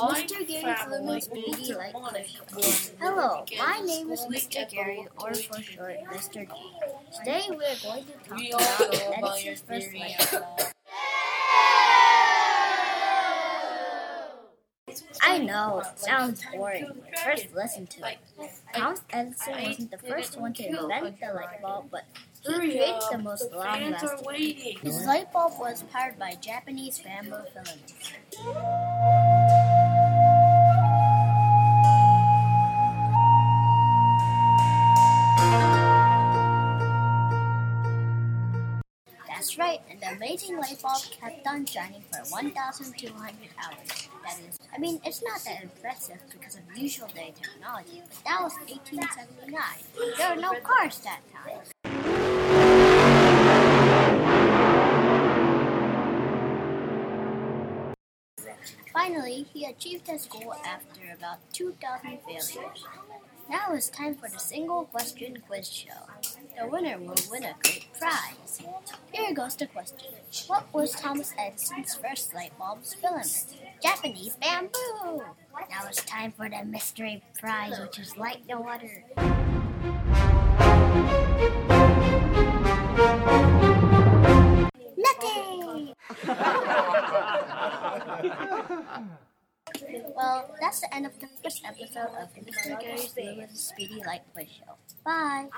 Fluminense Speedy Light Quiz. Hello, my name is Mr. Gary, or for short, Mr. G. Today we are going to talk about know about your Edison's first light. I know, it sounds boring. but First, listen to it. Thomas Edison wasn't the first one to invent the light bulb, but he created the most the fans are long-lasting. His light bulb was powered by Japanese bamboo filaments. Right, and the amazing light bulb kept on shining for 1,200 hours. That is, I mean, it's not that impressive because of usual day technology, but that was 1879. There were no cars that time. Finally, he achieved his goal after about 2,000 failures. Now it's time for the single question quiz show. The winner will win a great prize. Goes the question. What was Thomas Edison's first light bulb's filament? Japanese bamboo! Now it's time for the mystery prize, which is light no water. Nothing! well, that's the end of the first episode of the Mr. Gary's Speedy Light Quiz Show. Bye!